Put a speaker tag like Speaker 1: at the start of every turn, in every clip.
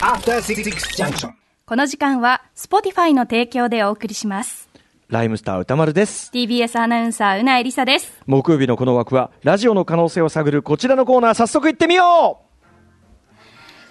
Speaker 1: After Six Junction.
Speaker 2: この時間は Spotify の提供でお送りします。
Speaker 3: ライムスター宇多丸です。
Speaker 2: TBS アナウンサー、宇内梨沙です。
Speaker 3: 木曜日のこの枠は、ラジオの可能性を探るこちらのコーナー、早速行ってみよ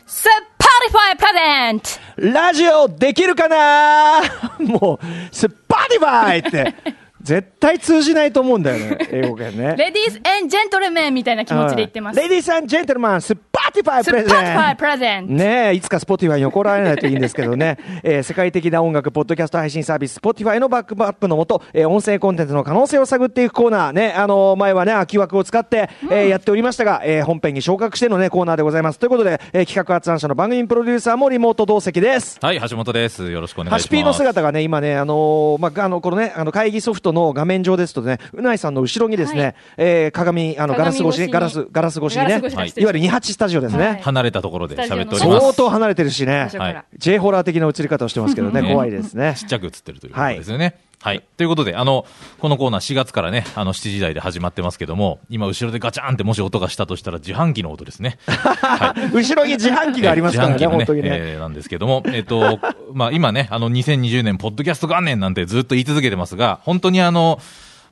Speaker 2: Spotify presents
Speaker 3: うラジオできるかな？もう、 Spotify って、絶対通じないと思うんだよね、英語圏ね。
Speaker 2: ladies and gentlemen みたいな気持ちで言ってます。
Speaker 3: ladies gentlemen、スパティファイ presents
Speaker 2: Spotify presentsト
Speaker 3: ねえ、いつか Spotify に怒られないといいんですけどね、えー世界的な音楽、ポッドキャスト配信サービス、Spotify のバックアップのもと、えー音声コンテンツの可能性を探っていくコーナー、ね、あのー前はね、空き枠を使って、えーやっておりましたが、えー本編に昇格してのね、コーナーでございます。ということで、えー企画発案者の番組プロデューサーもリモート同席です。
Speaker 4: はい、橋本です。よろしくお願いします。
Speaker 3: ハシピーの姿がね、今ね、あのーまあ、あの、このね、あの、会議ソフトの画面上ですとね、宇内さんの後ろにですね、
Speaker 2: はい。
Speaker 3: えー鏡、あの、ガラス越しに、ガラス、ガラス越しにね、
Speaker 4: はい
Speaker 3: いわゆる28スタジオですね。
Speaker 2: はい。
Speaker 4: 離れたところで喋っております。
Speaker 3: 相当離れてるしね。
Speaker 4: はい。
Speaker 3: J ホラー的な映り方をしてますけどね、
Speaker 4: ね
Speaker 3: 怖いですね。
Speaker 4: ち。っちゃく映ってるということですよね。はい。ということで、あの、このコーナー4月からね、あの、7時台で始まってますけども、今後ろでガチャンってもし音がしたとしたら自販機の音ですね。はい。
Speaker 3: 後ろに自販機がありますからね、
Speaker 4: 自販機の
Speaker 3: 本当にね。
Speaker 4: えーなんですけども、えっ、と、まあ今ね、あの2020年ポッドキャスト元年なんてずっと言い続けてますが、本当にあの、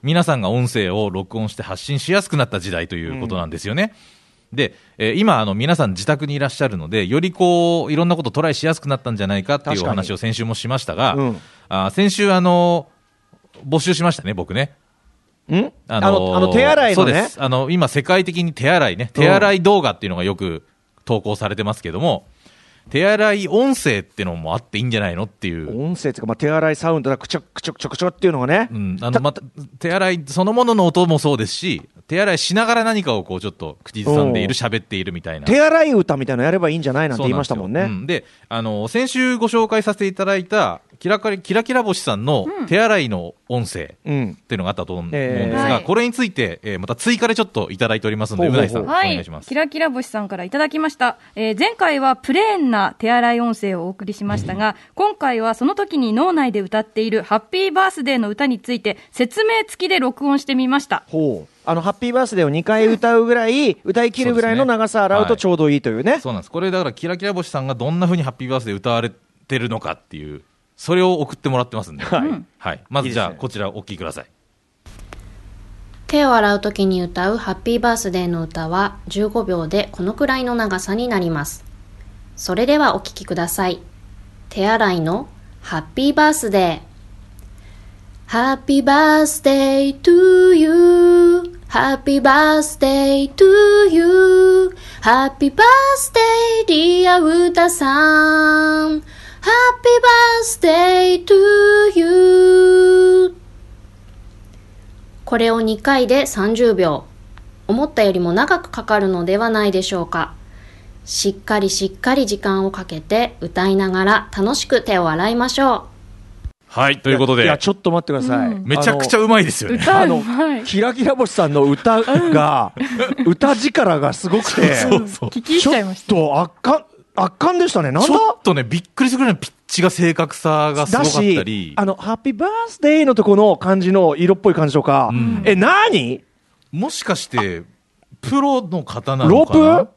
Speaker 4: 皆さんが音声を録音して発信しやすくなった時代ということなんですよね。で、えー今、あの、皆さん自宅にいらっしゃるので、よりこう、いろんなことトライしやすくなったんじゃないかっていうお話を先週もしましたが、
Speaker 3: うん
Speaker 4: あー先週あの、募集しましたね、僕ね。
Speaker 3: ん？あ
Speaker 4: あの
Speaker 3: の、あの、手洗いのね
Speaker 4: そうです。。あの、今世界的に手洗いね、手洗い動画っていうのがよく投稿されてますけども、手洗い音声ってのもあっていいんじゃないのっていう。
Speaker 3: 音声っていうか、まあ、手洗いサウンドだ、くちょくちょくちょくちょっていうのがね
Speaker 4: う。ん、あの、また、手洗いそのものの音もそうですし、手洗いしながら何かをこうちょっと口ずさんでいる、喋っているみたいな。
Speaker 3: 手洗い歌みたいなのやればいいんじゃないなんて言いましたもんね。
Speaker 4: うんで、あの、先週ご紹介させていただいた、キラキラキラキラ星さんの手洗いの音声。
Speaker 3: うん。
Speaker 4: っていうのがあったと思うん
Speaker 3: えー
Speaker 4: ですが、
Speaker 2: はい
Speaker 4: これについて、えーまた追加でちょっといただいておりますので、
Speaker 3: ほ
Speaker 4: うなぎさん、お
Speaker 2: はい
Speaker 4: 願いします。
Speaker 2: キラキラ星さんからいただきました、えー前回はプレーンな手洗い音声をお送りしましたが、今回はその時に脳内で歌っているハッピーバースデーの歌について説明付きで録音してみました
Speaker 3: ほう。あの、ハッピーバースデーを2回歌うぐらい、歌い切るぐらいの長さ洗うとちょうどいいというね。
Speaker 4: そうなんです。これだから、キラキラ星さんがどんな風にハッピーバースデー歌われてるのかっていう、それを送ってもらってますんで。
Speaker 3: はい
Speaker 4: はい。まずじゃあ、
Speaker 3: いいですね
Speaker 4: こちらお聞きください。
Speaker 5: 手を洗う時に歌うハッピーバースデーの歌は15秒でこのくらいの長さになります。それではお聴きください。手洗いのハッピーバースデー。Happy birthday to you. Happy birthday to you. Happy birthday dear 歌さん。Happy birthday to you. これを2回で30秒。思ったよりも長くかかるのではないでしょうか。しっかりしっかり時間をかけて歌いながら楽しく手を洗いましょ
Speaker 4: はい。ということで
Speaker 3: いや、、ちょっと待ってください。
Speaker 4: めちゃくちゃうまいですよね。
Speaker 3: あの、キラキラ星さんの歌が、歌力がすごくて、
Speaker 4: そうそう。
Speaker 2: 聞き
Speaker 3: ちょっと圧巻、圧巻でしたね。なん
Speaker 4: ち
Speaker 3: だ
Speaker 4: ょっとね、びっくりするぐらいのピッチが正確さがすごか
Speaker 3: だ
Speaker 4: った
Speaker 3: し
Speaker 4: り、、
Speaker 3: あの、ハッピーバースデーのとこの感じの色っぽい感じとか、
Speaker 4: ん。
Speaker 3: え、なに
Speaker 4: もしかして、プロの方な
Speaker 3: ロ
Speaker 4: のかな？
Speaker 3: ープ？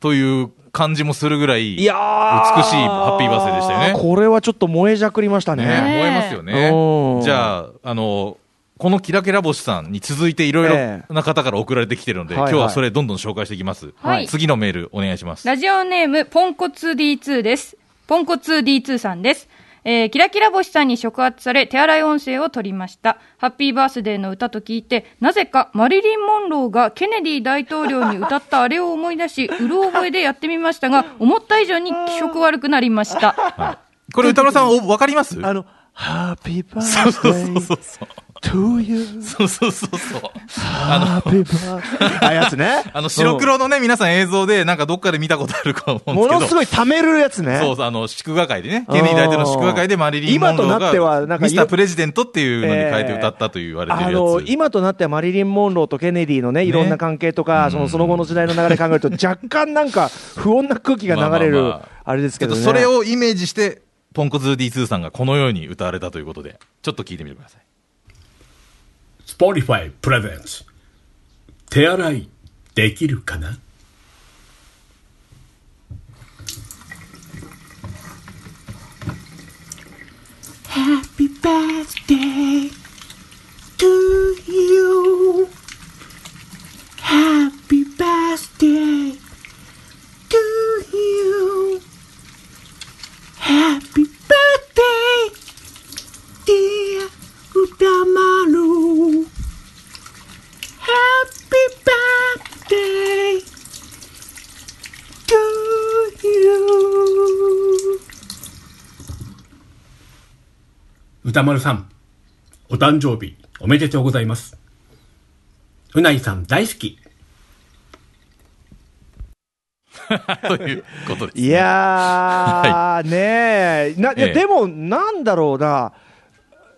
Speaker 4: という感じもするぐらい、
Speaker 3: いやー。
Speaker 4: 美しいハッピーバースデーでしたよね。
Speaker 3: これはちょっと燃えじゃくりましたね。
Speaker 4: ね、
Speaker 2: ね
Speaker 4: 思いますよ
Speaker 3: うん。
Speaker 4: ね。じゃあ、あの、このキラキラ星さんに続いていろい
Speaker 3: え
Speaker 4: ろな方から送られてきてるので、
Speaker 3: はいはい
Speaker 4: 今日はそれどんどん紹介していきます。
Speaker 2: はい
Speaker 4: 次のメールお願いします。
Speaker 2: ラジオネーム、ポンコツ D2 です。ポンコツ D2 さんです。えーキラキラ星さんに触発され、手洗い音声を取りました。ハッピーバースデーの歌と聞いて、なぜかマリリン・モンローがケネディ大統領に歌ったあれを思い出し、うる覚えでやってみましたが、思った以上に気色悪くなりました。
Speaker 4: これ歌丸さんおわかります？
Speaker 3: あの、ハッピーバー
Speaker 4: そうそうそう
Speaker 3: スデー
Speaker 4: そう。
Speaker 3: To you.
Speaker 4: そうそうそうそう。
Speaker 3: ハッピーバーあ、やつね。
Speaker 4: あの、白黒のね、皆さん映像で、なんかどっかで見たことあるかと
Speaker 3: うん
Speaker 4: 思うんですけど。
Speaker 3: ものすごい貯めるやつね。
Speaker 4: そうそう、あの、祝賀会でね、ケネディ大統領の祝賀会でマリリン・モンロー
Speaker 3: 今となってはなん
Speaker 4: が、
Speaker 3: か
Speaker 4: ミスタープレジデントっていうのに変えて歌ったと言われてるやつ。
Speaker 3: あの今となってはマリリン・モンローとケネディのね、いろんな関係とか、そのその後の時代の流れ考えると、若干なんか不穏な空気が流れる
Speaker 4: まあまあまあ、
Speaker 3: あれですけどね。
Speaker 4: それをイメージして、ポンコツ D2 さんがこのように歌われたということで、ちょっと聞いてみてください。
Speaker 1: スポリファイプレゼンス手洗いできるかな？
Speaker 6: ハッピーバースデー to you. ハッピーバースデー
Speaker 1: 歌丸さん、お誕生日おめでとうございます。うないさん大好き。
Speaker 4: ということです、ね。
Speaker 3: いやー、ねえ、な、
Speaker 4: ええ
Speaker 3: でも、なんだろうな、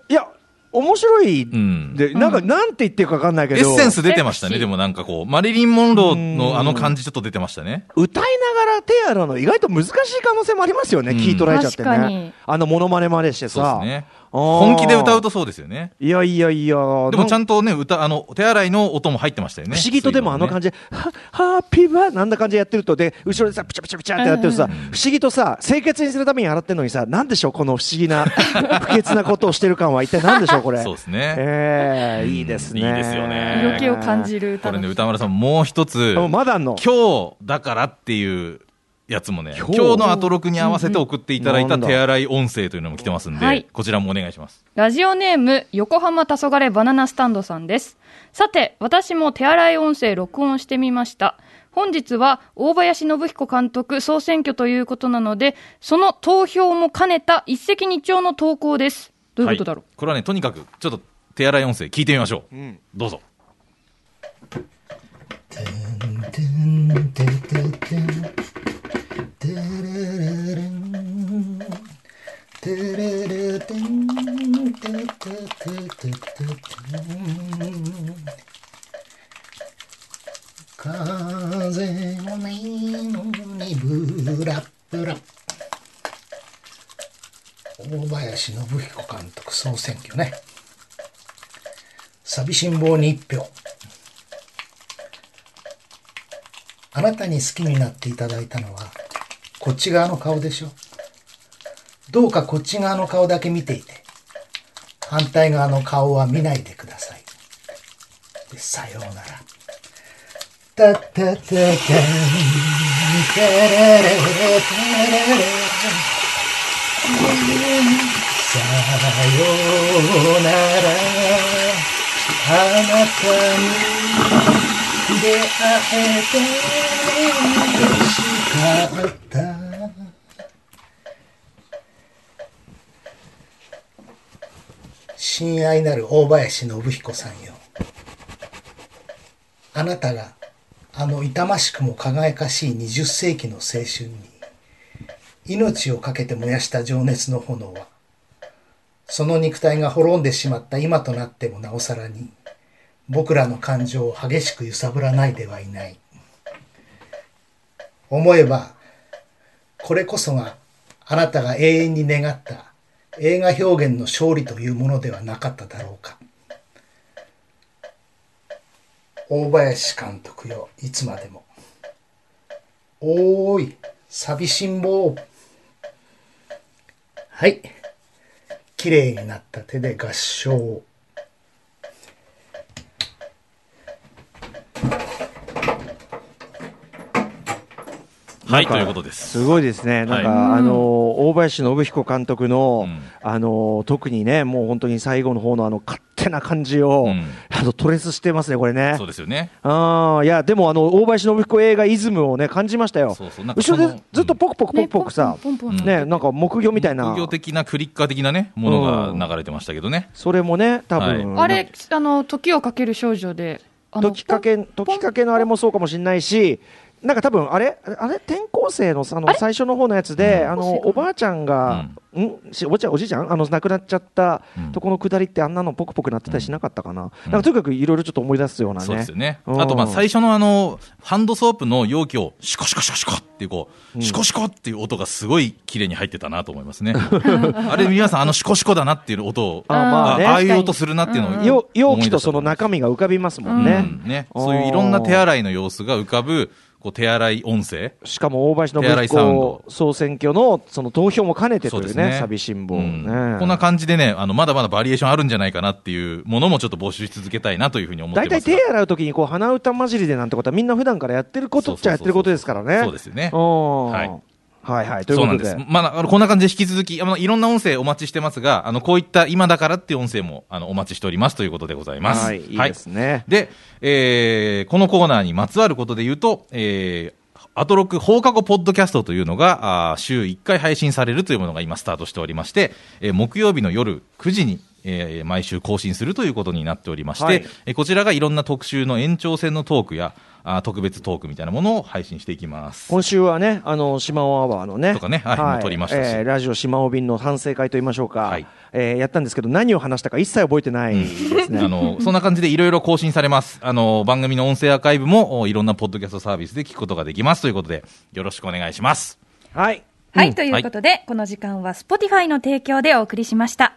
Speaker 3: いや、面白い、
Speaker 4: ん
Speaker 3: で、なんか、なんて言ってるかわかんないけど、
Speaker 4: エッセンス出てましたね。でもなんかこう、マリリン・モンローのあの感じちょっと出てましたね。
Speaker 3: 歌いながら手洗うの意外と難しい可能性もありますよね、
Speaker 4: うん
Speaker 3: 聞い取られちゃって
Speaker 2: 確かに
Speaker 3: ね。あの、モノマネまでしてさ。
Speaker 4: そうですね。本気で歌うとそうですよね。
Speaker 3: いやいやいや、
Speaker 4: でもちゃ
Speaker 3: ん
Speaker 4: んとね、歌、あの、手洗いの音も入ってましたよね。
Speaker 3: 不思議とでもあの感じで、は、ハッピーバーなんだ感じでやってると、で、後ろでさ、ピチャピチャピチャってやってるとさ、不思議とさ、清潔にするために洗ってるのにさ、なんでしょう、この不思議な、不潔なことをしてる感は一体何でしょう、これ。
Speaker 4: そうですね。
Speaker 3: ええいいですね。
Speaker 4: いいですよね
Speaker 2: 色気を感じる歌
Speaker 4: これね、歌丸さんもう一つ、
Speaker 3: あまだの？
Speaker 4: 今日だからっていうやつもね、
Speaker 3: 今日
Speaker 4: のアトロクに合わせて送っていただいた
Speaker 3: うんうん
Speaker 4: 手洗い音声というのも来てますんで、
Speaker 2: はい
Speaker 4: こちらもお願いします。
Speaker 2: ラジオネーム、横浜黄昏バナナスタンドさんです。さて、私も手洗い音声録音してみました。本日は大林信彦監督総選挙ということなので、その投票も兼ねた一石二鳥の投稿です。どういうことだろう、
Speaker 4: はいこれはね、とにかく、ちょっと手洗い音声聞いてみましょう。どうぞ。
Speaker 6: 風もないのにブラッブラ大林信彦監督総選挙ね。寂しん坊に一票。あなたに好きになっていただいたのはこっち側の顔でしょ。どうかこっち側の顔だけ見ていて反対側の顔は見ないでください。でさようなら。タタッタタンタラララタララさようなら。あなたに出会えて嬉しかった。親愛なる大林信彦さんよ。あなたがあの痛ましくも輝かしい20世紀の青春に命を懸けて燃やした情熱の炎はその肉体が滅んでしまった今となってもなおさらに僕らの感情を激しく揺さぶらないではいない。思えばこれこそがあなたが永遠に願った映画表現の勝利というものではなかっただろうか。大林監督よいつまでも。おーい寂しん坊はい。綺麗になった手で合唱。
Speaker 4: はい、ということです。
Speaker 3: すごいですね。なんか、
Speaker 4: は
Speaker 3: あの、大林信彦監督の、
Speaker 4: うん
Speaker 3: あの、特にね、もう本当に最後の方のあの、勝手な感じを、
Speaker 4: うん
Speaker 3: あの、トレスしてますね、これね
Speaker 4: そう。ですよね。
Speaker 3: ああ、いや、でもあの、大林信彦映画イズムをね、感じましたよ。
Speaker 4: そうそうなんか
Speaker 3: 後ろでずっとポクポクポクポクさ、
Speaker 2: ポンポンポンポン
Speaker 3: ね、なんか木魚みたいな
Speaker 4: 副。業的なクリッカー的なね、ものが流れてましたけどね。
Speaker 3: それもね、多分。
Speaker 2: あれ、あの、時をかける少女で、あの
Speaker 3: 時かけ、時かけのあれもそうかもしれないし、なんか多分あれ、あれ、転校生のさあの最初の方のやつで、あのおばあちゃんが、ん。しおばあちゃん、おじいちゃん、あの亡くなっちゃった
Speaker 4: うん。
Speaker 3: とこのくだりって、あんなのポクポクなってたりしなかったかな、なんかとにかくいろいろちょっと思い出すようなね、
Speaker 4: そうですよね。
Speaker 3: うん。
Speaker 4: あと、まあ、最初のあの、ハンドソープの容器を、シコシコシコシコっていう、こう、シコシコっていう音がすごい綺麗に入ってたなと思いますね。あれ、皆さん、あの、シコシコだなっていう音を、
Speaker 3: あまあね。
Speaker 4: ああいう音するなっていうのを、
Speaker 3: よ容器とその中身が浮かびますも
Speaker 4: うん。ん
Speaker 3: ね。
Speaker 4: ね。そういういろんな手洗いの様子が浮かぶ、こう手洗い音声。
Speaker 3: しかも大橋信彦
Speaker 4: ド
Speaker 3: 総選挙のその投票も兼ねてというね、
Speaker 4: ね。
Speaker 3: サビ辛抱、
Speaker 4: うん
Speaker 3: ね。
Speaker 4: こんな感じでね、あの、まだまだバリエーションあるんじゃないかなっていうものもちょっと募集し続けたいなというふうに思って
Speaker 3: 大
Speaker 4: ますが。
Speaker 3: 体手洗うときにこう鼻歌混じりでなんてことはみんな普段からやってることっちゃやってることですからね。
Speaker 4: そうですよね。
Speaker 3: うん
Speaker 4: はい
Speaker 3: はいはい。ということで。
Speaker 4: そうなんです。まあ、あのこんな感じで引き続き、あの、いろんな音声お待ちしてますが、あの、こういった今だからっていう音声も、あの、お待ちしておりますということでございます。
Speaker 3: はい、いいですね。
Speaker 4: で、えーこのコーナーにまつわることで言うと、えーアトロック放課後ポッドキャストというのが、あー週1回配信されるというものが今スタートしておりまして、えー木曜日の夜9時に、えー毎週更新するということになっておりまして、
Speaker 3: はい
Speaker 4: えーこちらがいろんな特集の延長戦のトークや、あー特別トークみたいなものを配信していきます。
Speaker 3: 今週はね、あの、島尾アワーのね。
Speaker 4: とかねはい撮りましたし
Speaker 3: えーラジオ島尾便の反省会と言いましょうか。
Speaker 4: はい
Speaker 3: えーやったんですけど、何を話したか一切覚えてないですね。
Speaker 4: あの、そんな感じでいろいろ更新されます。あの、番組の音声アーカイブもおいろんなポッドキャストサービスで聞くことができますということで、よろしくお願いします。
Speaker 3: はい。
Speaker 2: はい、
Speaker 3: うん
Speaker 2: ということで、この時間は Spotify の提供でお送りしました。